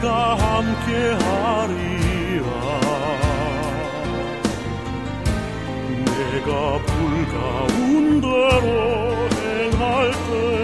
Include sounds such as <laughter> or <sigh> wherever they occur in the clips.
내가 함께 하리라. 내가 불 가운데로 행할 때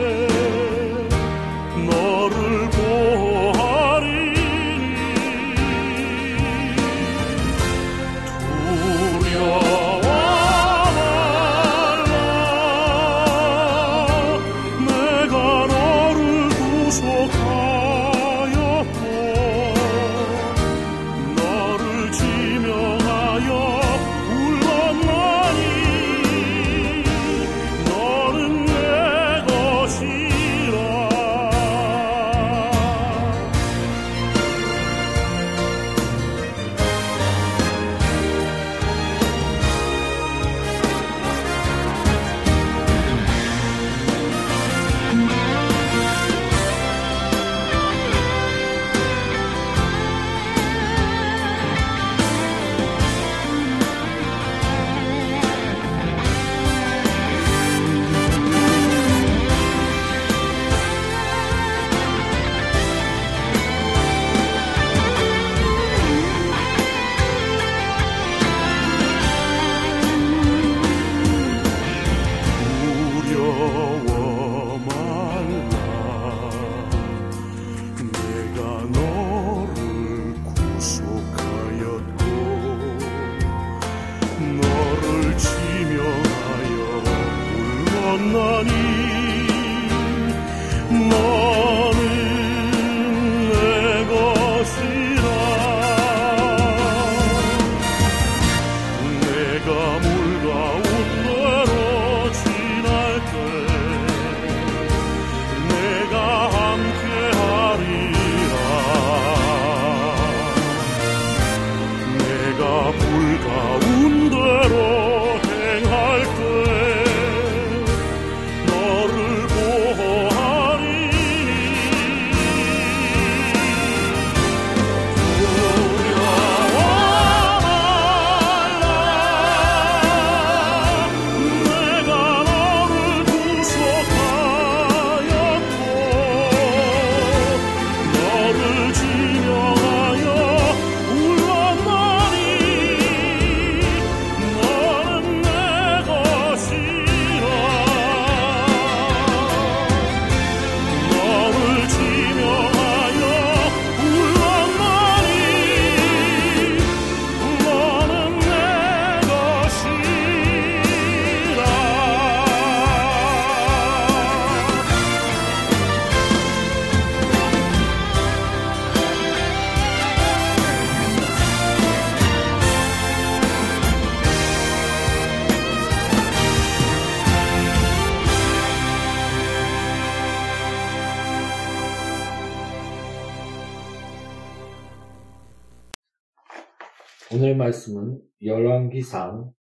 열왕기상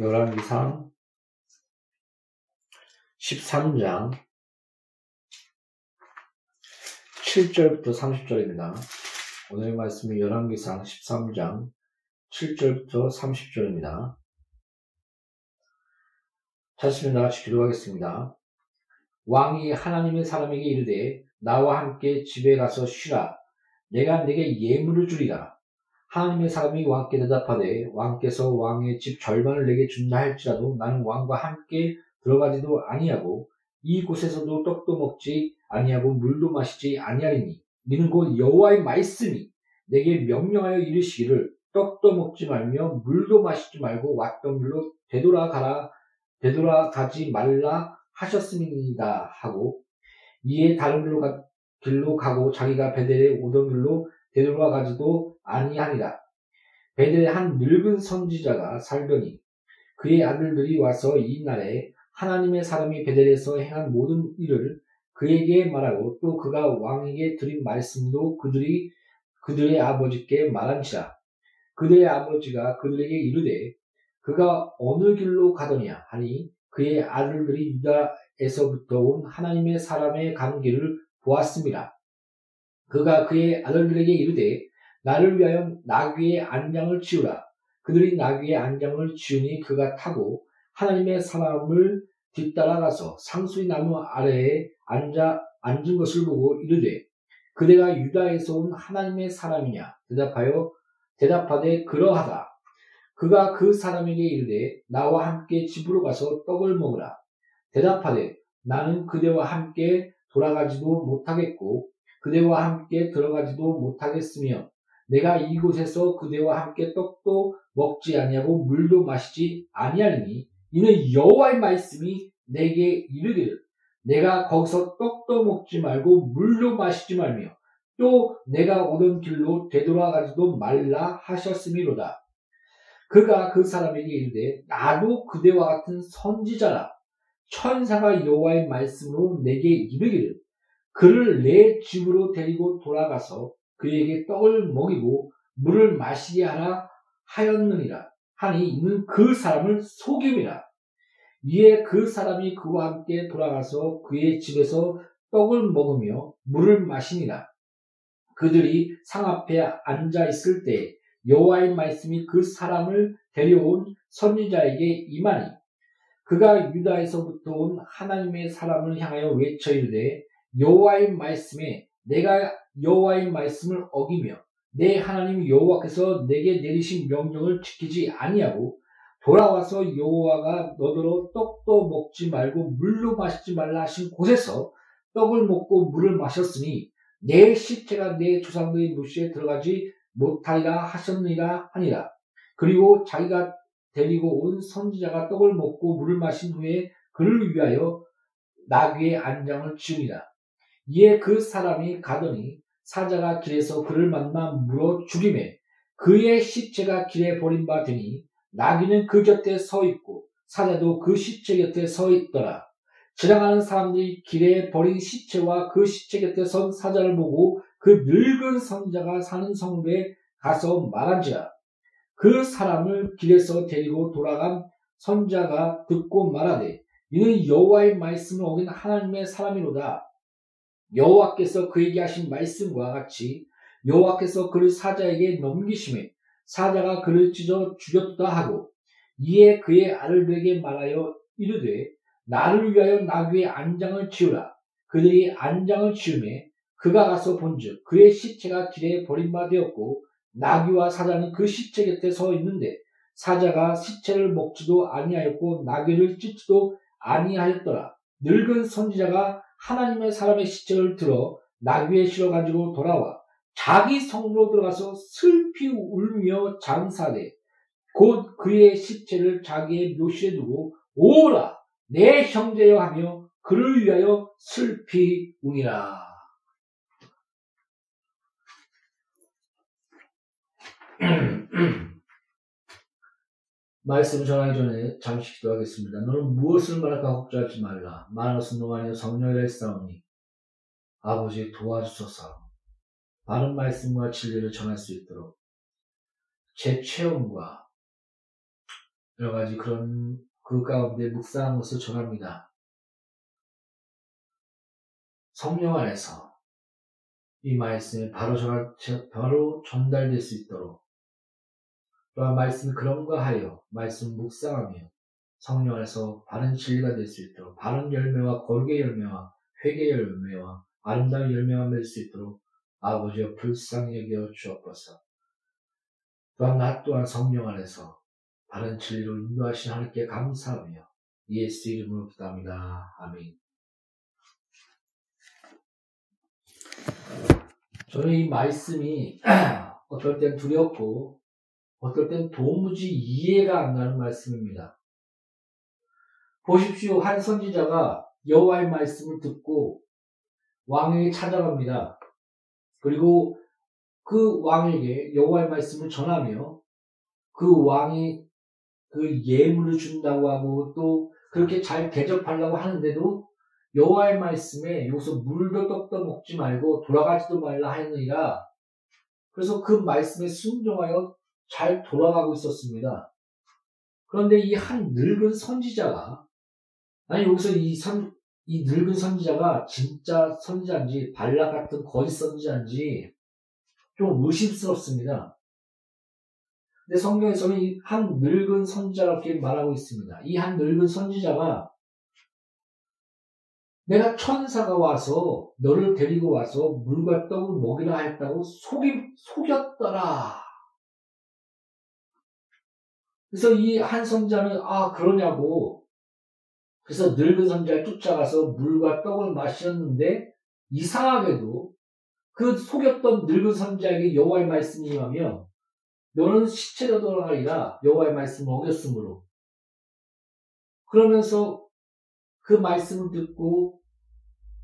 열왕기상 13장 7절부터 30절입니다. 오늘 말씀은 열왕기상 13장 7절부터 30절입니다. 다시 다 같이 기도하겠습니다. 왕이 하나님의 사람에게 이르되 나와 함께 집에 가서 쉬라. 내가 내게 예물을 주리라. 하나님의 사람이 왕께 대답하되 왕께서 왕의 집 절반을 내게 준다 할지라도 나는 왕과 함께 들어가지도 아니하고 이곳에서도 떡도 먹지 아니하고 물도 마시지 아니하리니 이는 곧 여호와의 말씀이 내게 명령하여 이르시기를 떡도 먹지 말며 물도 마시지 말고 왔던 길로 되돌아가라 되돌아가지 말라 하셨음이니이다 하고 이에 다른 길로, 가, 길로 가고 자기가 베델에 오던 길로 되돌아가지도 아니하니라. 베델에 한 늙은 선지자가 살더니 그의 아들들이 와서 이 날에 하나님의 사람이 베델에서 행한 모든 일을 그에게 말하고 또 그가 왕에게 드린 말씀도 그들이 그들의 아버지께 말한지라. 그들의 아버지가 그들에게 이르되 그가 어느 길로 가더냐 하니 그의 아들들이 유다에서부터 온 하나님의 사람의 간 길을 보았습니다. 그가 그의 아들들에게 이르되 나를 위하여 나귀의 안장을 치우라. 그들이 나귀의 안장을 치우니 그가 타고 하나님의 사람을 뒤따라가서 상수의 나무 아래에 앉아 앉은 것을 보고 이르되 그대가 유다에서 온 하나님의 사람이냐 대답하여 대답하되 그러하다. 그가 그 사람에게 이르되 나와 함께 집으로 가서 떡을 먹으라. 대답하되 나는 그대와 함께 돌아가지도 못하겠고 그대와 함께 들어가지도 못하겠으며 내가 이곳에서 그대와 함께 떡도 먹지 아니하고 물도 마시지 아니하리니 이는 여호와의 말씀이 내게 이르기를 내가 거기서 떡도 먹지 말고 물도 마시지 말며 또 내가 오던 길로 되돌아가지도 말라 하셨음이로다. 그가 그 사람에게 이르되 나도 그대와 같은 선지자라 천사가 여호와의 말씀으로 내게 이르기를 그를 내 집으로 데리고 돌아가서 그에게 떡을 먹이고 물을 마시게 하라 하였느니라. 하니 이는 그 사람을 속임이라. 이에 그 사람이 그와 함께 돌아가서 그의 집에서 떡을 먹으며 물을 마시니라. 그들이 상 앞에 앉아 있을 때 여호와의 말씀이 그 사람을 데려온 선지자에게 임하니 그가 유다에서부터 온 하나님의 사람을 향하여 외쳐 이르되 여호와의 말씀에 내가 여호와의 말씀을 어기며 내 하나님 여호와께서 내게 내리신 명령을 지키지 아니하고 돌아와서 여호와가 너더러 떡도 먹지 말고 물로 마시지 말라 하신 곳에서 떡을 먹고 물을 마셨으니 내 시체가 내 조상들의 무시에 들어가지 못하리라 하셨느니라 하니라. 그리고 자기가 데리고 온 선지자가 떡을 먹고 물을 마신 후에 그를 위하여 나귀의 안장을 지으니라. 이에 그 사람이 가더니 사자가 길에서 그를 만나 물어 죽임에 그의 시체가 길에 버림바 되니 나귀는 그 곁에 서 있고 사자도 그 시체 곁에 서 있더라. 지나가는 사람들이 길에 버린 시체와 그 시체 곁에 선 사자를 보고 그 늙은 선자가 사는 성읍에 가서 말한지라. 그 사람을 길에서 데리고 돌아간 선자가 듣고 말하되 이는 여호와의 말씀을 어긴 하나님의 사람이로다. 여호와께서 그에게 하신 말씀과 같이 여호와께서 그를 사자에게 넘기심에 사자가 그를 찢어 죽였다 하고 이에 그의 아들들에게 말하여 이르되 나를 위하여 나귀의 안장을 지으라. 그들이 안장을 지으매 그가 가서 본즉 그의 시체가 길에 버림바 되었고 나귀와 사자는 그 시체 곁에 서 있는데 사자가 시체를 먹지도 아니하였고 나귀를 찢지도 아니하였더라. 늙은 선지자가 하나님의 사람의 시체를 들어 나귀에 실어 가지고 돌아와 자기 성으로 들어가서 슬피 울며 장사되 곧 그의 시체를 자기의 묘실에 두고 오라 내 형제여 하며 그를 위하여 슬피 우니라. <clears throat> 말씀 전하기 전에 잠시 기도하겠습니다. 너는 무엇을 말할까 걱정하지 말라. 말하는 동안에 성령의 싸우니 아버지 도와주소서. 바른 말씀과 진리를 전할 수 있도록 제 체험과 여러 가지 그런 그 가운데 묵상한 것을 전합니다. 성령 안에서 이 말씀이 바로 전할, 바로 전달될 수 있도록 또한 말씀이 그런가 하여 말씀 묵상하며 성령 안에서 바른 진리가 될 수 있도록 바른 열매와 거룩의 열매와 회개 열매와 아름다운 열매가 맺을 수 있도록 아버지여 불쌍히 여겨 주옵소서. 또한 나 또한 성령 안에서 바른 진리로 인도하신 하나님께 감사하며 예수 이름으로 기도합니다. 아멘. 저는 이 말씀이 <clears throat> 어떨 땐 두렵고 어떨 땐 도무지 이해가 안 가는 말씀입니다. 보십시오. 한 선지자가 여호와의 말씀을 듣고 왕에게 찾아갑니다. 그리고 그 왕에게 여호와의 말씀을 전하며 그 왕이 그 예물을 준다고 하고 또 그렇게 잘 대접하려고 하는데도 여호와의 말씀에 여기서 물도 떡도 먹지 말고 돌아가지도 말라 하느니라. 그래서 그 말씀에 순종하여 잘 돌아가고 있었습니다. 그런데 이 한 늙은 선지자가 아니 여기서 이 선, 이 늙은 선지자가 진짜 선지자인지 발락 같은 거짓 선지자인지 좀 의심스럽습니다. 근데 성경에서는 이 한 늙은 선지자라고 말하고 있습니다. 이 한 늙은 선지자가 내가 천사가 와서 너를 데리고 와서 물과 떡을 먹이라 했다고 속이, 속였더라. 그래서 이 한 선자는 아 그러냐고. 그래서 늙은 선자를 쫓아가서 물과 떡을 마셨는데 이상하게도 그 속였던 늙은 선자에게 여호와의 말씀이 임하며 너는 시체로 돌아가리라 여호와의 말씀을 어겼으므로. 그러면서 그 말씀을 듣고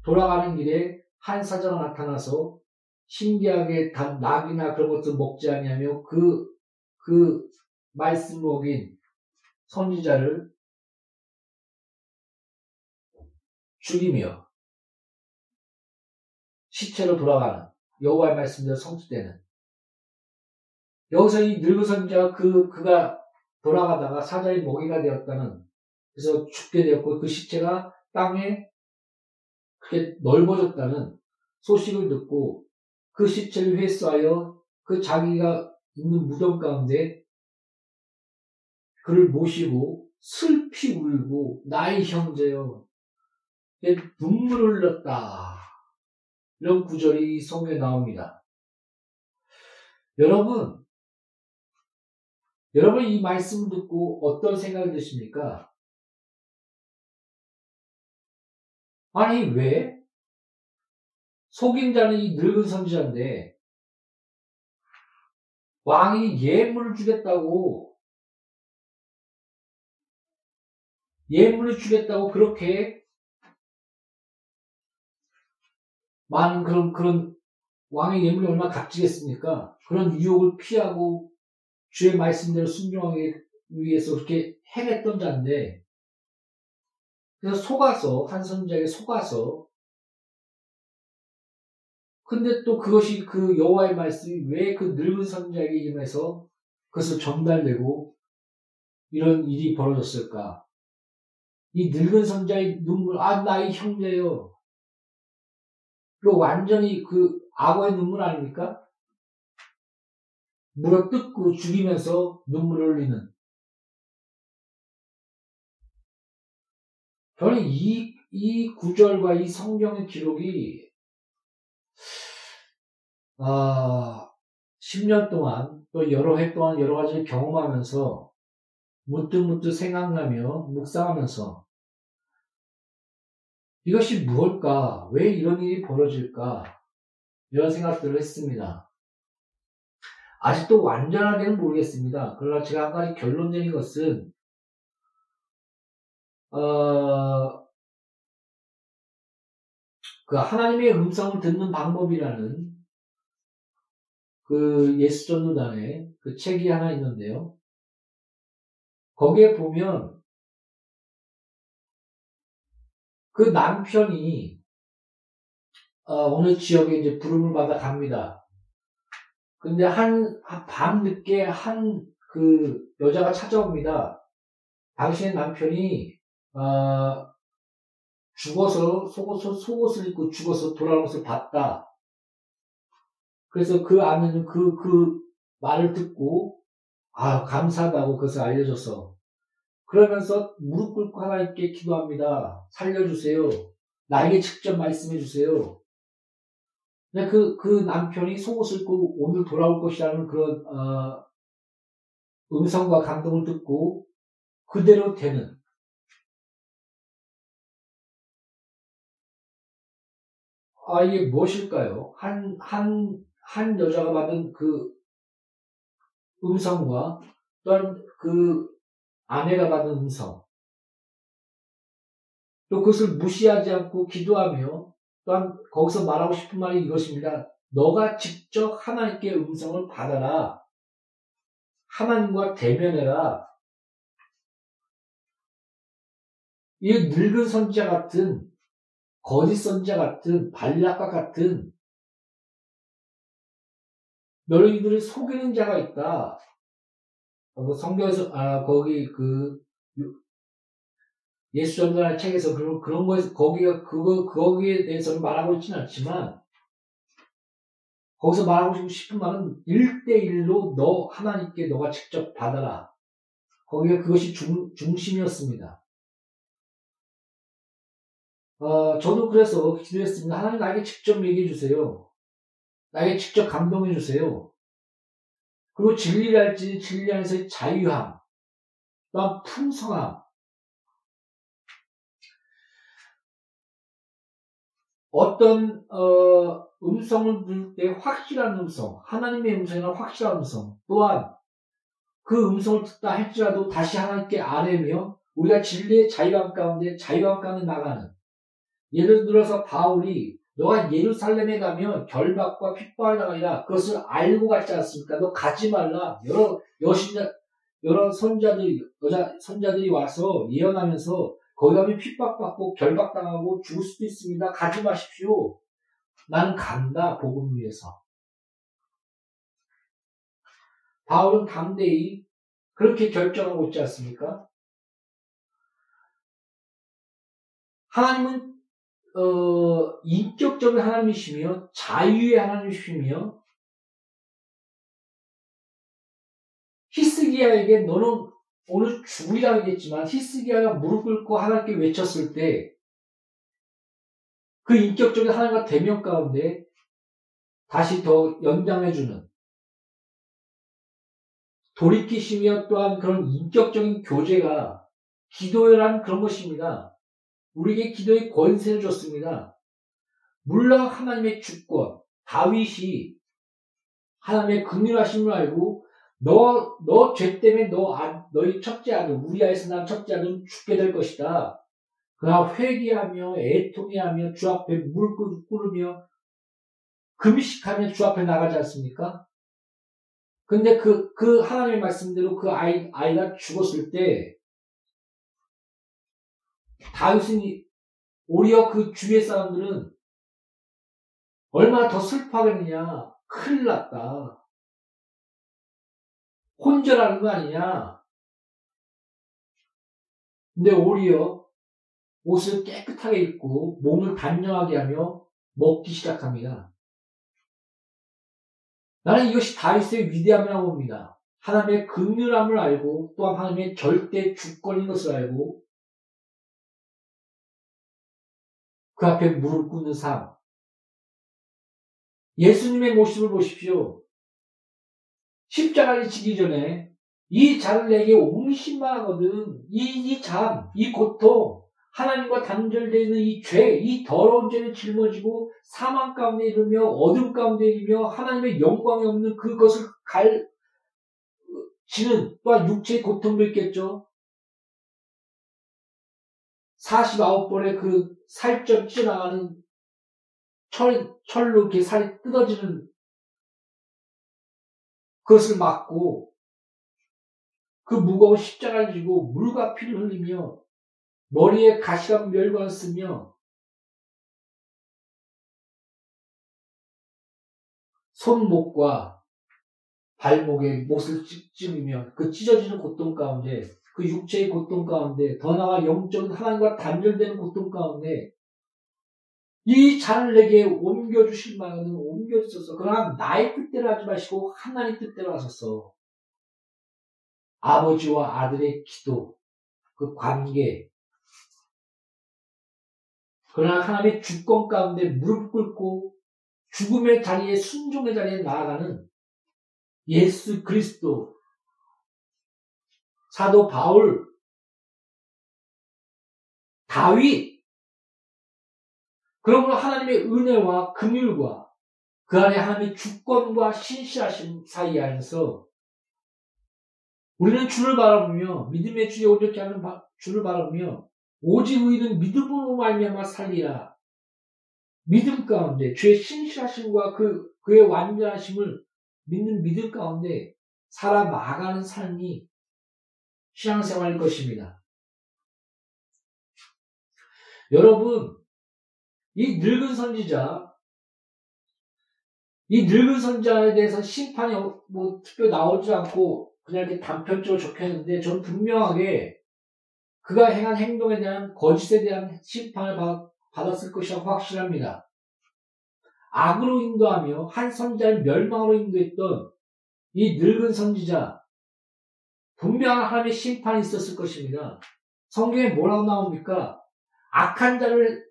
돌아가는 길에 한 사자가 나타나서 신기하게 낙이나 그런 것도 먹지 아니하며 그, 그 말씀 먹인 선지자를 죽이며 시체로 돌아가는 여호와의 말씀대로 성취되는. 여기서 이 늙은 선지자가 그 그가 돌아가다가 사자의 먹이가 되었다는 그래서 죽게 되었고 그 시체가 땅에 그렇게 넓어졌다는 소식을 듣고 그 시체를 회수하여 그 자기가 있는 무덤 가운데 그를 모시고 슬피 울고 나의 형제여 눈물을 흘렸다. 이런 구절이 성경에 나옵니다. 여러분, 여러분 이 말씀 듣고 어떤 생각이 드십니까? 아니 왜? 속인 자는 이 늙은 선지자인데 왕이 예물을 주겠다고 예물을 주겠다고 그렇게 많은 그런 그런 왕의 예물이 얼마나 값지겠습니까? 그런 유혹을 피하고 주의 말씀대로 순종하기 위해서 그렇게 행했던 자인데 그래서 속아서 한 선지자에게 속아서 근데 또 그것이 그 여호와의 말씀이 왜 그 늙은 선지자에게 임해서 그것을 전달되고 이런 일이 벌어졌을까? 이 늙은 선자의 눈물, 아, 나의 형제요. 그 완전히 그 악어의 눈물 아닙니까? 물어 뜯고 죽이면서 눈물을 흘리는. 저는 이, 이 구절과 이 성경의 기록이, 아, 10년 동안 또 여러 해 동안 여러 가지를 경험하면서 문득문득 생각나며 묵상하면서 이것이 무엇일까? 왜 이런 일이 벌어질까? 이런 생각들을 했습니다. 아직도 완전하게는 모르겠습니다. 그러나 제가 한 가지 결론 내린 것은, 어, 그 하나님의 음성을 듣는 방법이라는 그 예수전도단의 그 책이 하나 있는데요. 거기에 보면 그 남편이 어, 느 지역에 이제 부름을 받아 갑니다. 근데 한, 밤 늦게 한 그 여자가 찾아옵니다. 당신의 남편이, 어, 죽어서, 속옷을, 속옷을 입고 죽어서 돌아오는 것을 봤다. 그래서 그 아내는 그, 그 말을 듣고, 아, 감사하다고 그것을 알려줘서. 그러면서 무릎 꿇고 하나님께 기도합니다. 살려주세요. 나에게 직접 말씀해 주세요. 그, 그 남편이 속옷을 입고 오늘 돌아올 것이라는 그런, 어, 음성과 감동을 듣고 그대로 되는 아, 이게 무엇일까요? 한, 한, 한 여자가 받은 그 음성과 또한 그 아내가 받은 음성 또 그것을 무시하지 않고 기도하며 또한 거기서 말하고 싶은 말이 이것입니다. 너가 직접 하나님께 음성을 받아라. 하나님과 대면해라. 이 늙은 선지자 같은 거짓 선지자 같은 발락과 같은 너희들을 속이는 자가 있다. 어, 성경에서 아 거기 그 예수 전도라는 책에서 그런 그런 거에서 거기가 그거 거기에 대해서는 말하고 있지는 않지만 거기서 말하고 싶은 말은 1대1로 너 하나님께 너가 직접 받아라. 거기가 그것이 중, 중심이었습니다. 어, 저도 그래서 기도했습니다. 하나님 나에게 직접 얘기해 주세요. 나에게 직접 감동해 주세요. 그리고 진리를 할지 진리 안에서의 자유함, 또한 풍성함, 어떤 어, 음성을 들을 때 확실한 음성, 하나님의 음성이나 확실한 음성, 또한 그 음성을 듣다 할지라도 다시 하나님께 아뢰며 우리가 진리의 자유함 가운데 자유함 가운데 나가는 예를 들어서 바울이 너가 예루살렘에 가면 결박과 핍박을 당하리라 그것을 알고 갔지 않습니까? 너 가지 말라. 여러 여신자 여러 선자들이 여자 선자들이 와서 예언하면서 거기 가면 핍박받고 결박당하고 죽을 수도 있습니다. 가지 마십시오. 나는 간다, 복음 위해서. 바울은 담대히 그렇게 결정하고 있지 않습니까? 하나님은 어, 인격적인 하나님이시며 자유의 하나님이시며 히스기야에게 너는 오늘 죽으리라 하겠지만 히스기야가 무릎 꿇고 하나님께 외쳤을 때 그 인격적인 하나님과 대면 가운데 다시 더 연장해주는 돌이키시며 또한 그런 인격적인 교제가 기도란 그런 것입니다. 우리에게 기도의 권세를 줬습니다. 물론 하나님의 주권, 다윗이 하나님의 긍휼하심을 알고 너, 너 죄 때문에 너, 너희 첫째 아들, 우리 아에서 난 첫째 아들은 죽게 될 것이다. 그러나 회개하며 애통해하며 주 앞에 무릎 꿇으며 금식하며 주 앞에 나가지 않습니까? 근데 그, 그 하나님의 말씀대로 그 아이, 아이가 죽었을 때, 다윗은 오히려 그 주위의 사람들은 얼마나 더 슬퍼하겠느냐. 큰일 났다. 혼절하는 거 아니냐? 근데 오히려 옷을 깨끗하게 입고 몸을 단정하게 하며 먹기 시작합니다. 나는 이것이 다윗의 위대함이라고 봅니다. 하나님의 극률함을 알고 또한 하나님의 절대 주권인 것을 알고 그 앞에 무릎 꿇는 삶. 예수님의 모습을 보십시오. 십자가를 지기 전에 이 잔을 내게 옹심만 하거든. 이, 이 잔, 이 고통, 하나님과 단절되어 있는 이 죄, 이 더러운 죄를 짊어지고 사망 가운데 이르며 어둠 가운데 이르며 하나님의 영광이 없는 그것을 갈, 지는 또한 육체의 고통도 있겠죠. 49번의 그 살점 찢어나가는 철, 철로 이렇게 살이 뜯어지는 그것을 막고 그 무거운 십자가를 지고 물과 피를 흘리며 머리에 가시감 멸관을 쓰며 손목과 발목에 못을 찢으며 그 찢어지는 고통 가운데 그 육체의 고통 가운데 더 나아 영적인 하나님과 단절되는 고통 가운데 이 잔을 내게 옮겨주실 만은 옮겨주소서. 그러나 나의 뜻대로 하지 마시고 하나님 뜻대로 하소서. 아버지와 아들의 기도, 그 관계. 그러나 하나님의 주권 가운데 무릎 꿇고 죽음의 자리에 순종의 자리에 나아가는 예수 그리스도 사도 바울 다윗 그러므로 하나님의 은혜와 긍휼과 그 안에 하나님의 주권과 신실하신 사이 안에서 우리는 주를 바라보며 믿음의 주에 온전케 하는 주를 바라보며 오직 의인은 믿음으로 말미암아 살리라. 믿음 가운데 주의 신실하심과 그 그의 완전하심을 믿는 믿음 가운데 살아나가는 삶이 신앙생활일 것입니다. 여러분, 이 늙은 선지자, 이 늙은 선지자에 대해서 심판이 뭐 특별히 나오지 않고 그냥 이렇게 단편적으로 적혀 있는데 저는 분명하게 그가 행한 행동에 대한 거짓에 대한 심판을 받았을 것이라고 확신합니다. 악으로 인도하며 한 선지자를 멸망으로 인도했던 이 늙은 선지자 분명한 하나님의 심판이 있었을 것입니다. 성경에 뭐라고 나옵니까? 악한 자를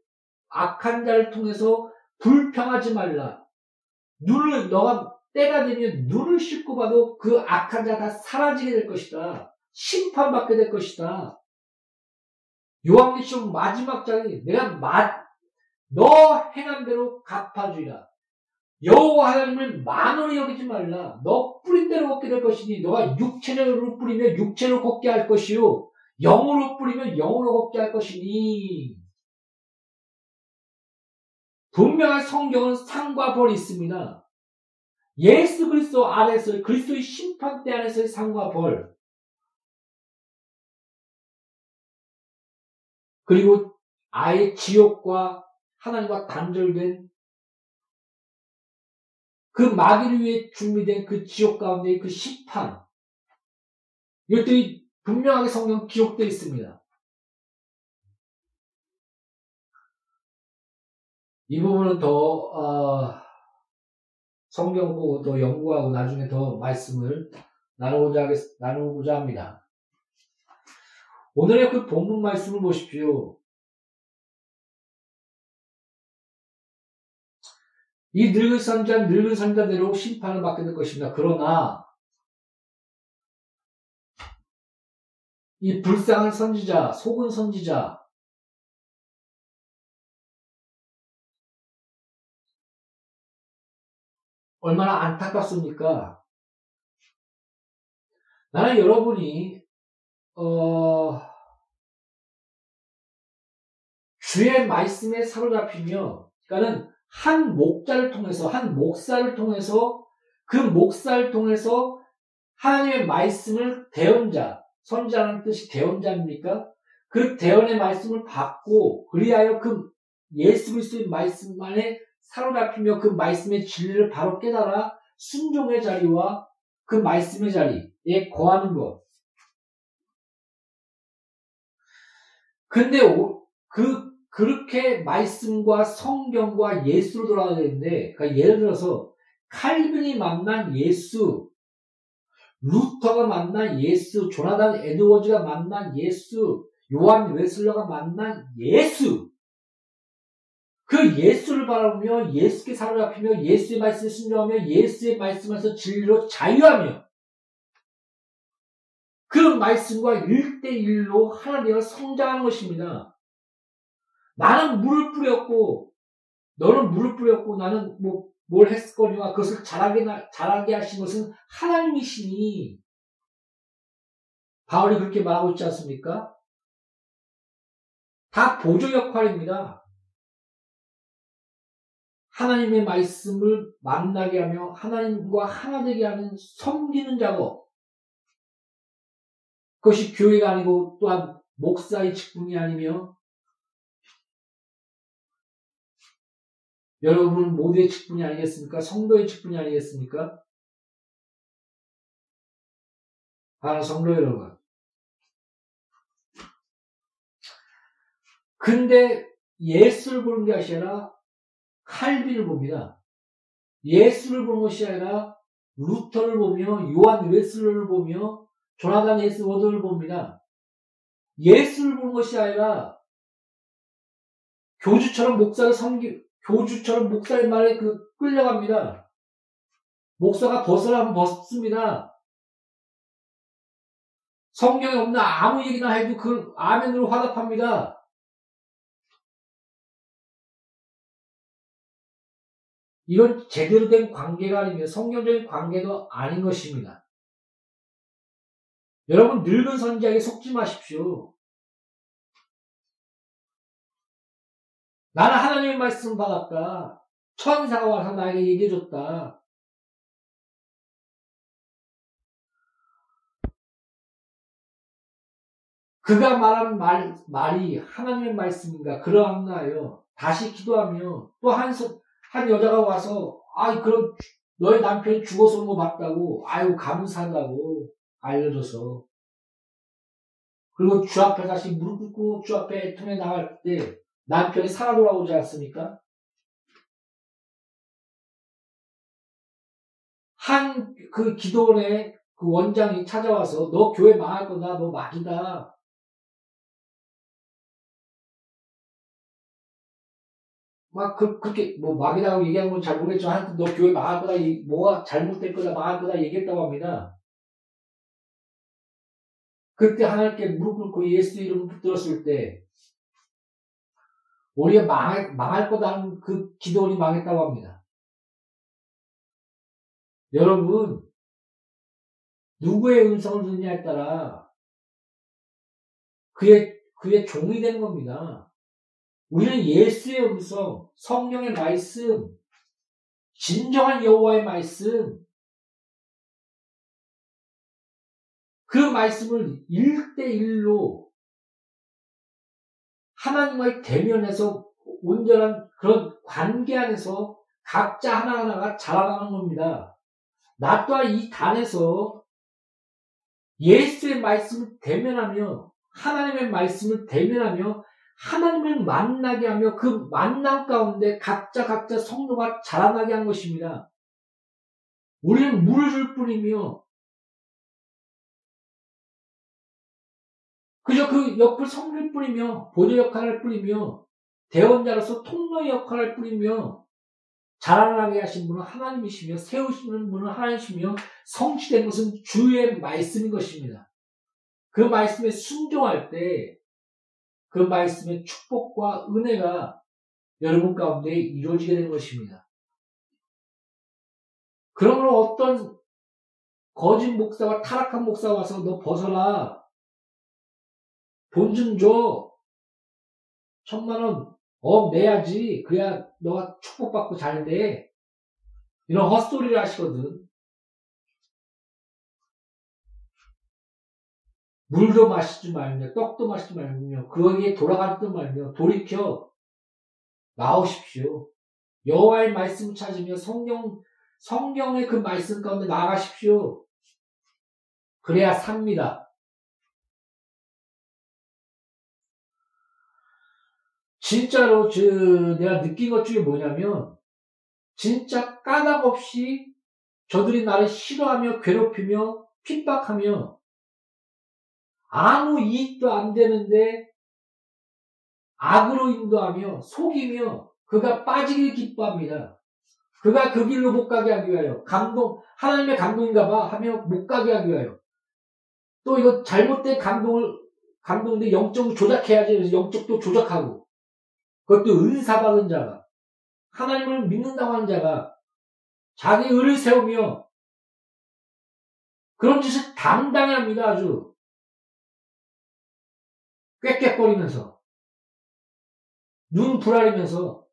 악한 자를 통해서 불평하지 말라. 눈을 너가 때가 되면 눈을 씻고 봐도 그 악한 자다 사라지게 될 것이다. 심판받게 될 것이다. 요한계시록 마지막 장이 내가 마, 너 행한 대로 갚아주리라. 여호와 하나님을 만원히 여기지 말라. 너 뿌린 대로 걷게 될 것이니 너가 육체로 뿌리면 육체로 걷게 할 것이요 영으로 뿌리면 영으로 걷게 할 것이니 분명한 성경은 상과 벌이 있습니다. 예수 그리스도 안에서 그리스도의 심판대 안에서의 상과 벌 그리고 아예 지옥과 하나님과 단절된 그 마귀를 위해 준비된 그 지옥 가운데 그 심판 이것들이 분명하게 성경 기록되어 있습니다. 이 부분은 더 어, 성경 보고 더 연구하고 나중에 더 말씀을 나누고자, 하겠, 나누고자 합니다. 오늘의 그 본문 말씀을 보십시오. 이 늙은 선자 늙은 선자대로 심판을 받게 될 것입니다. 그러나 이 불쌍한 선지자, 속은 선지자, 얼마나 안타깝습니까? 나는 여러분이 어, 주의 말씀에 사로잡히며, 그러니까는 한 목자를 통해서, 한 목사를 통해서, 그 목사를 통해서 하나님의 말씀을 대언자, 선자라는 뜻이 대언자입니까? 그 대언의 말씀을 받고, 그리하여 그 예수 그리스도의 말씀 안에 사로잡히며 그 말씀의 진리를 바로 깨달아 순종의 자리와 그 말씀의 자리에 거하는 것. 근데 그 그렇게 말씀과 성경과 예수로 돌아가야 되는데, 그러니까 예를 들어서 칼빈이 만난 예수, 루터가 만난 예수, 조나단 에드워즈가 만난 예수, 요한 웨슬러가 만난 예수. 그 예수를 바라보며 예수께 사로잡히며 예수의 말씀을 순종하며 예수의 말씀에서 진리로 자유하며 그 말씀과 일대일로 하나님과 성장하는 것입니다. 나는 물을 뿌렸고 너는 물을 뿌렸고 나는 뭐 뭘 했거니와 그것을 잘하게 잘하게 하신 것은 하나님이시니 바울이 그렇게 말하고 있지 않습니까? 다 보조 역할입니다. 하나님의 말씀을 만나게 하며 하나님과 하나 되게 하는 섬기는 작업. 그것이 교회가 아니고 또한 목사의 직분이 아니며 여러분 모두의 직분이 아니겠습니까? 성도의 직분이 아니겠습니까? 바로 성도 여러분. 근데 예수를 보는 것이 아니라 칼빈을 봅니다. 예수를 보는 것이 아니라 루터를 보며 요한 웨슬레를 보며 조나단 예스 워즈를 봅니다. 예수를 보는 것이 아니라 교주처럼 목사를 섬기 교주처럼 목사의 말에 그 끌려갑니다. 목사가 벗으라면 벗습니다. 성경에 없는 아무 얘기나 해도 그 아멘으로 화답합니다. 이건 제대로 된 관계가 아니며 성경적인 관계도 아닌 것입니다. 여러분 늙은 선지자에게 속지 마십시오. 나는 하나님의 말씀 받았다. 천사가 와서 나에게 얘기해줬다. 그가 말한 말, 말이 하나님의 말씀인가? 그러한가요? 다시 기도하며 또 한, 한 여자가 와서, 아, 그럼 너의 남편이 죽어서 온 거 맞다고, 아유, 감사하다고 알려줘서. 그리고 주 앞에 다시 무릎 꿇고 주 앞에 애통해 나갈 때 남편이 살아 돌아오지 않습니까? 한 그 기도원의 그 원장이 찾아와서 너 교회 망할 거다, 너 막이다. 막 그, 그렇게 뭐 막이라고 얘기한 건 잘 모르겠지만 하여튼 너 교회 망할 거다, 뭐가 잘못될 거다, 망할 거다 얘기했다고 합니다. 그때 하나님께 무릎 꿇고 예수 이름 붙들었을 때 우리가 망할, 망할 거다는 그 기도원이 망했다고 합니다. 여러분 누구의 음성을 듣느냐에 따라 그의 그의 종이 되는 겁니다. 우리는 예수의 음성, 성령의 말씀, 진정한 여호와의 말씀, 그 말씀을 1대1로 하나님과의 대면에서 온전한 그런 관계 안에서 각자 하나하나가 자라나는 겁니다. 나 또한 이 단에서 예수의 말씀을 대면하며 하나님의 말씀을 대면하며 하나님을 만나게 하며 그 만남 가운데 각자 각자 성도가 자라나게 한 것입니다. 우리는 물을 줄 뿐이며 그저 그 옆을 성릴 뿐이며 보조 역할을 할 뿐이며 대원자로서 통로의 역할을 할 뿐이며 자라나게 하신 분은 하나님이시며 세우시는 분은 하나님이시며 성취된 것은 주의 말씀인 것입니다. 그 말씀에 순종할 때 그 말씀의 축복과 은혜가 여러분 가운데 이루어지게 되는 것입니다. 그러므로 어떤 거짓 목사와 타락한 목사 와서 너 벗어라. 돈 좀 줘. 천만 원, 억 내야지. 그래야 너가 축복받고 잘 돼. 이런 헛소리를 하시거든. 물도 마시지 말며 떡도 마시지 말며 그에게 돌아가지 말며 돌이켜 나오십시오. 여호와의 말씀을 찾으며 성령 성경의 그 말씀 가운데 나아가십시오. 그래야 삽니다. 진짜로 저 내가 느낀 것 중에 뭐냐면 진짜 까닭 없이 저들이 나를 싫어하며 괴롭히며 핍박하며 아무 이익도 안 되는데 악으로 인도하며 속이며 그가 빠지길 기뻐합니다. 그가 그 길로 못 가게 하기 위하여 감동 하나님의 감동인가 봐 하며 못 가게 하기 위하여. 또 이거 잘못된 감동을 감동인데 영적으로 조작해야지. 그래서 영적도 조작하고 그것도 은사 받은 자가 하나님을 믿는다고 하는 자가 자기 의를 세우며 그런 짓을 당당히 합니다 아주 꽥꽥거리면서 눈 부라리면서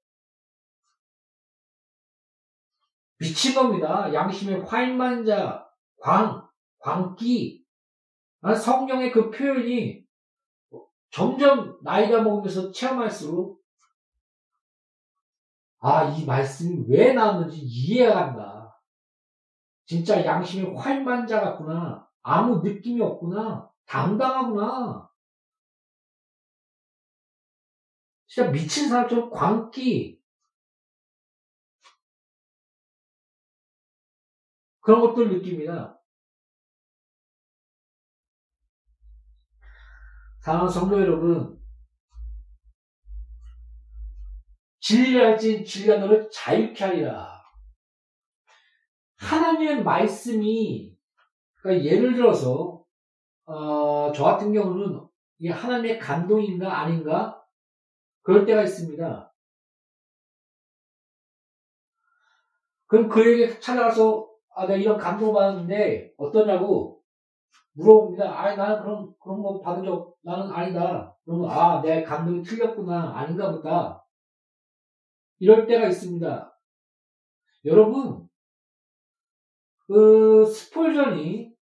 미친 겁니다. 양심의 화인만자, 광, 광기. 성령의 그 표현이 점점 나이가 먹으면서 체험할수록 아, 이 말씀이 왜 나왔는지 이해가 간다. 진짜 양심의 활만자 같구나. 아무 느낌이 없구나. 당당하구나. 진짜 미친 사람처럼 광기 그런 것들 느낍니다. 사랑하는 성도 여러분, 진리할지 진리가 너를 자유케 하리라. 하나님의 말씀이 그러니까 예를 들어서 어, 저 같은 경우는 이게 하나님의 감동인가 아닌가 그럴 때가 있습니다. 그럼 그에게 찾아가서 아, 내가 이런 감동 받았는데 어떠냐고 물어봅니다. 아, 나는 그런 그런 거 받은 적 나는 아니다. 그러면 아, 내 감동이 틀렸구나. 아닌가 보다. 이럴 때가 있습니다. 여러분, 그 스폴전이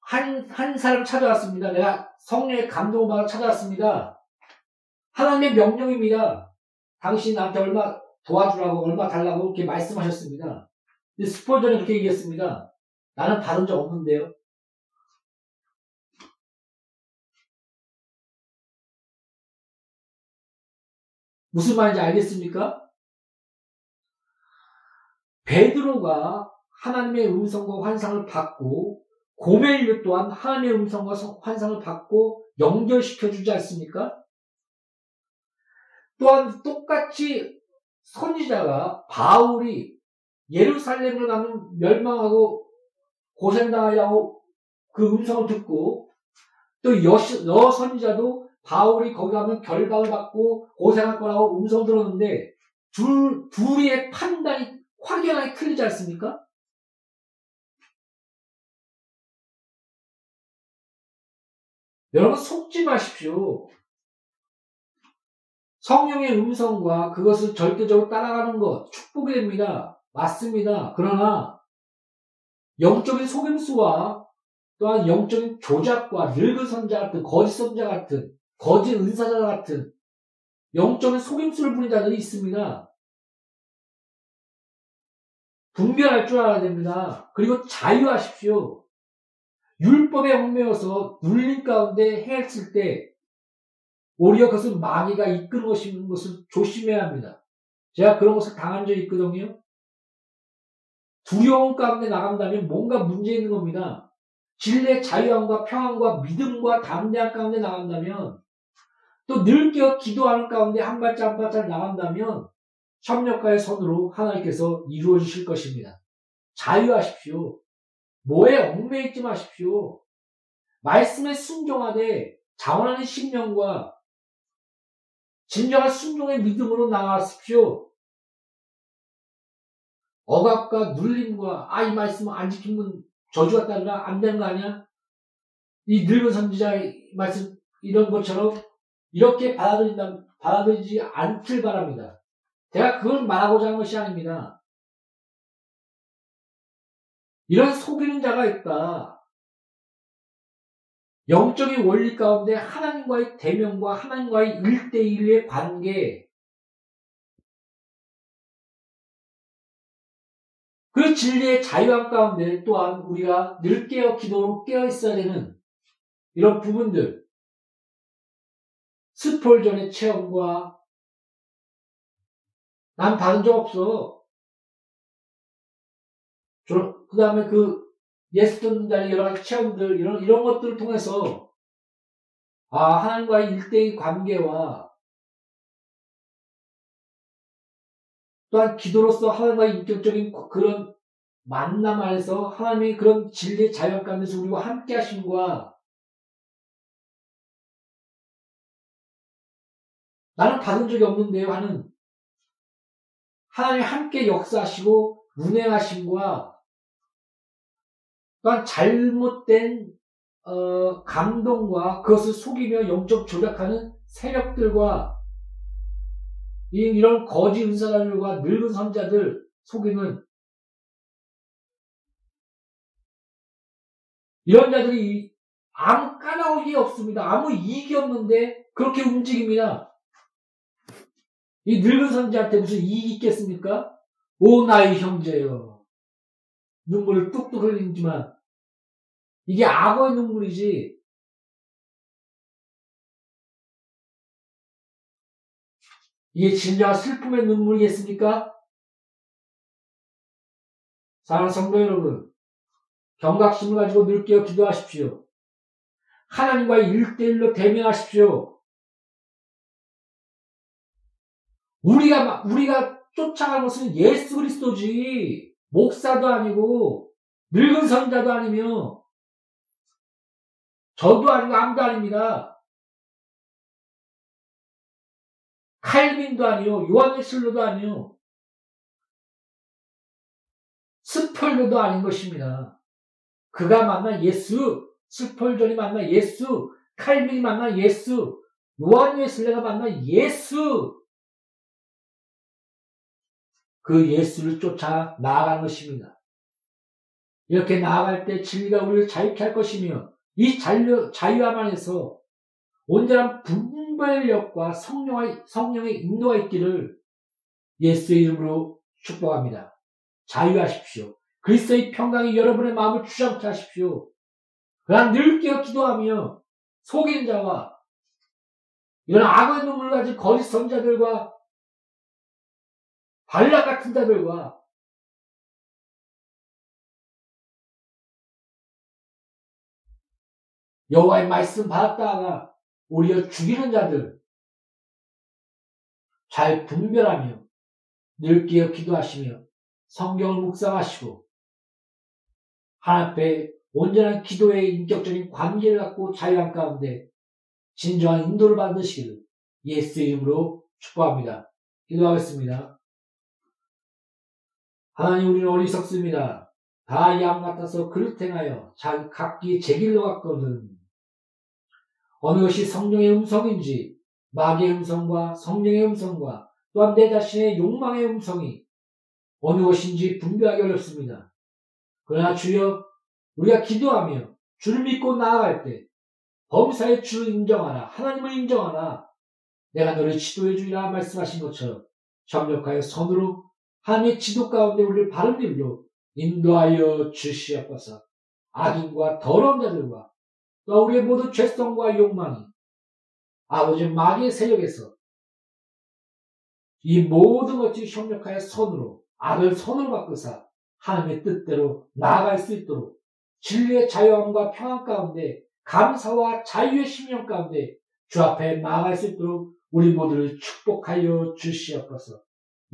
한, 한 사람 찾아왔습니다. 내가 성령의 감동을 받아 찾아왔습니다. 하나님의 명령입니다. 당신 나한테 얼마 도와주라고, 얼마 달라고 이렇게 말씀하셨습니다. 스폴전이 그렇게 얘기했습니다. 나는 받은 적 없는데요. 무슨 말인지 알겠습니까? 베드로가 하나님의 음성과 환상을 받고 고멜류 또한 하나님의 음성과 환상을 받고 연결시켜 주지 않습니까? 또한 똑같이 선지자가 바울이 예루살렘을 가면 멸망하고 고생당하리라고 그 음성을 듣고 또 여, 여 선지자도 바울이 거기 가면 결박을 받고 고생할 거라고 음성 들었는데 둘, 둘의 판단이 확연하게 틀리지 않습니까? 여러분 속지 마십시오. 성령의 음성과 그것을 절대적으로 따라가는 것 축복이 됩니다. 맞습니다. 그러나 영적인 속임수와 또한 영적인 조작과 늙은 선자 같은 거짓 선자 같은 거짓 은사자 같은 영적인 속임수를 부린 자들이 있습니다. 분별할 줄 알아야 됩니다. 그리고 자유하십시오. 율법에 얽매여서 눌림 가운데 헤했을 때 오히려 그것은 마귀가 이끄는 것인 것을 조심해야 합니다. 제가 그런 것을 당한 적이 있거든요. 두려움 가운데 나간다면 뭔가 문제 있는 겁니다. 진리의 자유함과 평안과 믿음과 담대함 가운데 나간다면 또늘 깨어 기도하는 가운데 한 발짝 한 발짝 나간다면 협력가의 손으로 하나님께서 이루어 주실 것입니다. 자유하십시오. 뭐에 얽매이지 마십시오. 말씀에 순종하되 자원하는 신령과 진정한 순종의 믿음으로 나가십시오. 억압과 눌림과 아 이 말씀 안 지키면 저주가 따르라 안 되는 거 아니야? 이 늙은 선지자의 말씀 이런 것처럼 이렇게 받아들인다 받아들이지 않길 바랍니다. 제가 그걸 말하고자 하는 것이 아닙니다. 이런 속이는 자가 있다. 영적인 원리 가운데 하나님과의 대면과 하나님과의 일대일의 관계, 그 진리의 자유함 가운데 또한 우리가 늘 깨어 기도로 깨어 있어야 되는 이런 부분들, 스폴전의 체험과 난 받은 적 없어. 그 다음에 그 자리 여러 가지 체험들, 이런, 이런 것들을 통해서, 아, 하나님과의 일대의 관계와 또한 기도로서 하나님과의 인격적인 그런 만남 안에서 하나님의 그런 진리의 가운데서 우리와 함께 하심과 나는 받은 적이 없는데요 하는 하나님이 함께 역사하시고 운행하심과 또한 잘못된 어, 감동과 그것을 속이며 영적 조작하는 세력들과 이, 런 거짓 은사들과 늙은 선자들 속이는 이런 자들이 아무 까나오기 없습니다. 아무 이익이 없는데 그렇게 움직입니다. 이 늙은 선지한테 무슨 이익이 있겠습니까? 오 나의 형제여 눈물을 뚝뚝 흘리지만 이게 악어의 눈물이지. 이게 진정한 슬픔의 눈물이겠습니까? 사랑하는 성도 여러분, 경각심을 가지고 늘 깨어 기도하십시오. 하나님과의 일대일로 대면하십시오. 우리가, 우리가 쫓아간 것은 예수 그리스도지, 목사도 아니고, 늙은 선자도 아니며, 저도 아니고 아무도 아닙니다. 칼빈도 아니요, 요한네슬로도 아니요, 스펄로도 아닌 것입니다. 그가 만난 예수, 스펄전이 만난 예수, 칼빈이 만난 예수, 요한네슬레가 만난 예수, 그 예수를 쫓아 나아가는 것입니다. 이렇게 나아갈 때 진리가 우리를 자유케 할 것이며 이 자유, 자유함 안에서 온전한 분별력과 성령의, 성령의 인도가 있기를 예수의 이름으로 축복합니다. 자유하십시오. 그리스도의 평강이 여러분의 마음을 주장케 하십시오. 그러나 늘 깨어 기도하며 속인 자와 이런 악의 눈물 가진 거짓 선자들과 발락 같은 자들과 여호와의 말씀 받았다가 오히려 죽이는 자들 잘 분별하며 늘 깨어 기도하시며 성경을 묵상하시고 하나님 앞에 온전한 기도의 인격적인 관계를 갖고 자유한 가운데 진정한 인도를 받으시기를 예수의 이름으로 축복합니다. 기도하겠습니다. 하나님 우리는 어리석습니다. 다 양 같아서 그릇 행하여 자 각기 제 길로 갔거든. 어느 것이 성령의 음성인지 마귀의 음성과 성령의 음성과 또한 내 자신의 욕망의 음성이 어느 것인지 분별하기 어렵습니다. 그러나 주여 우리가 기도하며 주를 믿고 나아갈 때 범사의 주를 인정하라 하나님을 인정하라 내가 너를 지도해 주리라 말씀하신 것처럼 협력하여 선으로 하나님의 지도 가운데 우리를 바른 길로 인도하여 주시옵소서 악인과 더러운 자들과 또 우리의 모든 죄성과 욕망이 아버지 마귀의 세력에서 이 모든 것들이 협력하여 선으로 악을 선으로 바꾸사 하나님의 뜻대로 나아갈 수 있도록 진리의 자유함과 평안 가운데 감사와 자유의 심령 가운데 주 앞에 나아갈 수 있도록 우리 모두를 축복하여 주시옵소서.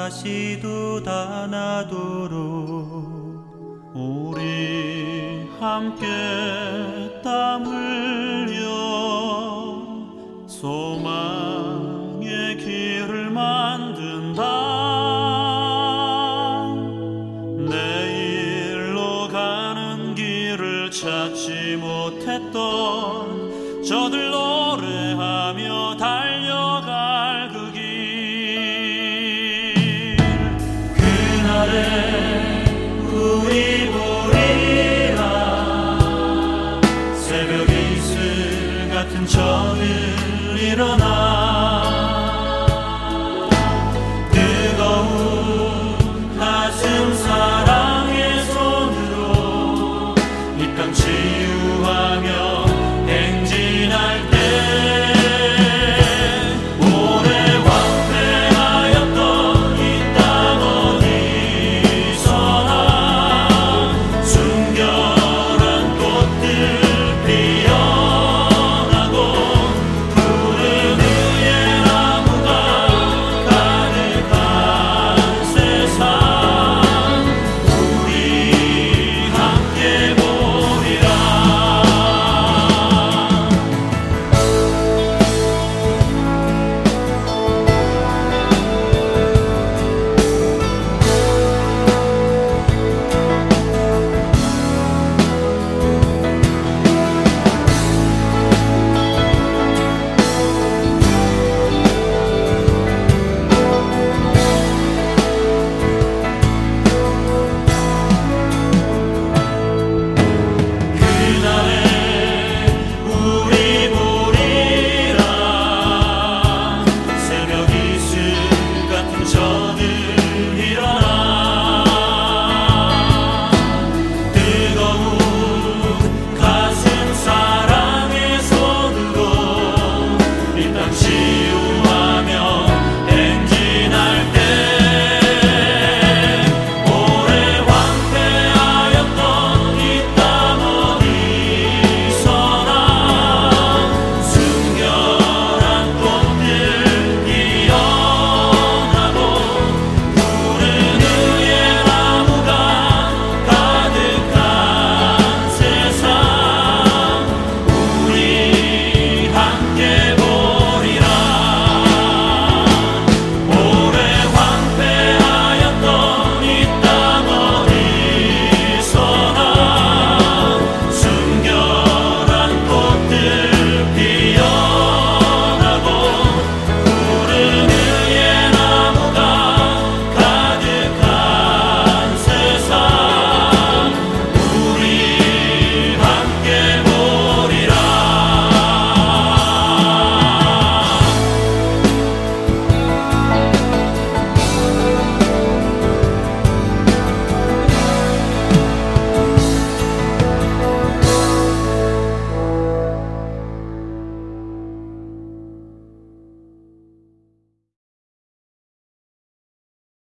다시 돋아나도록 우리 함께 땀 흘려 소망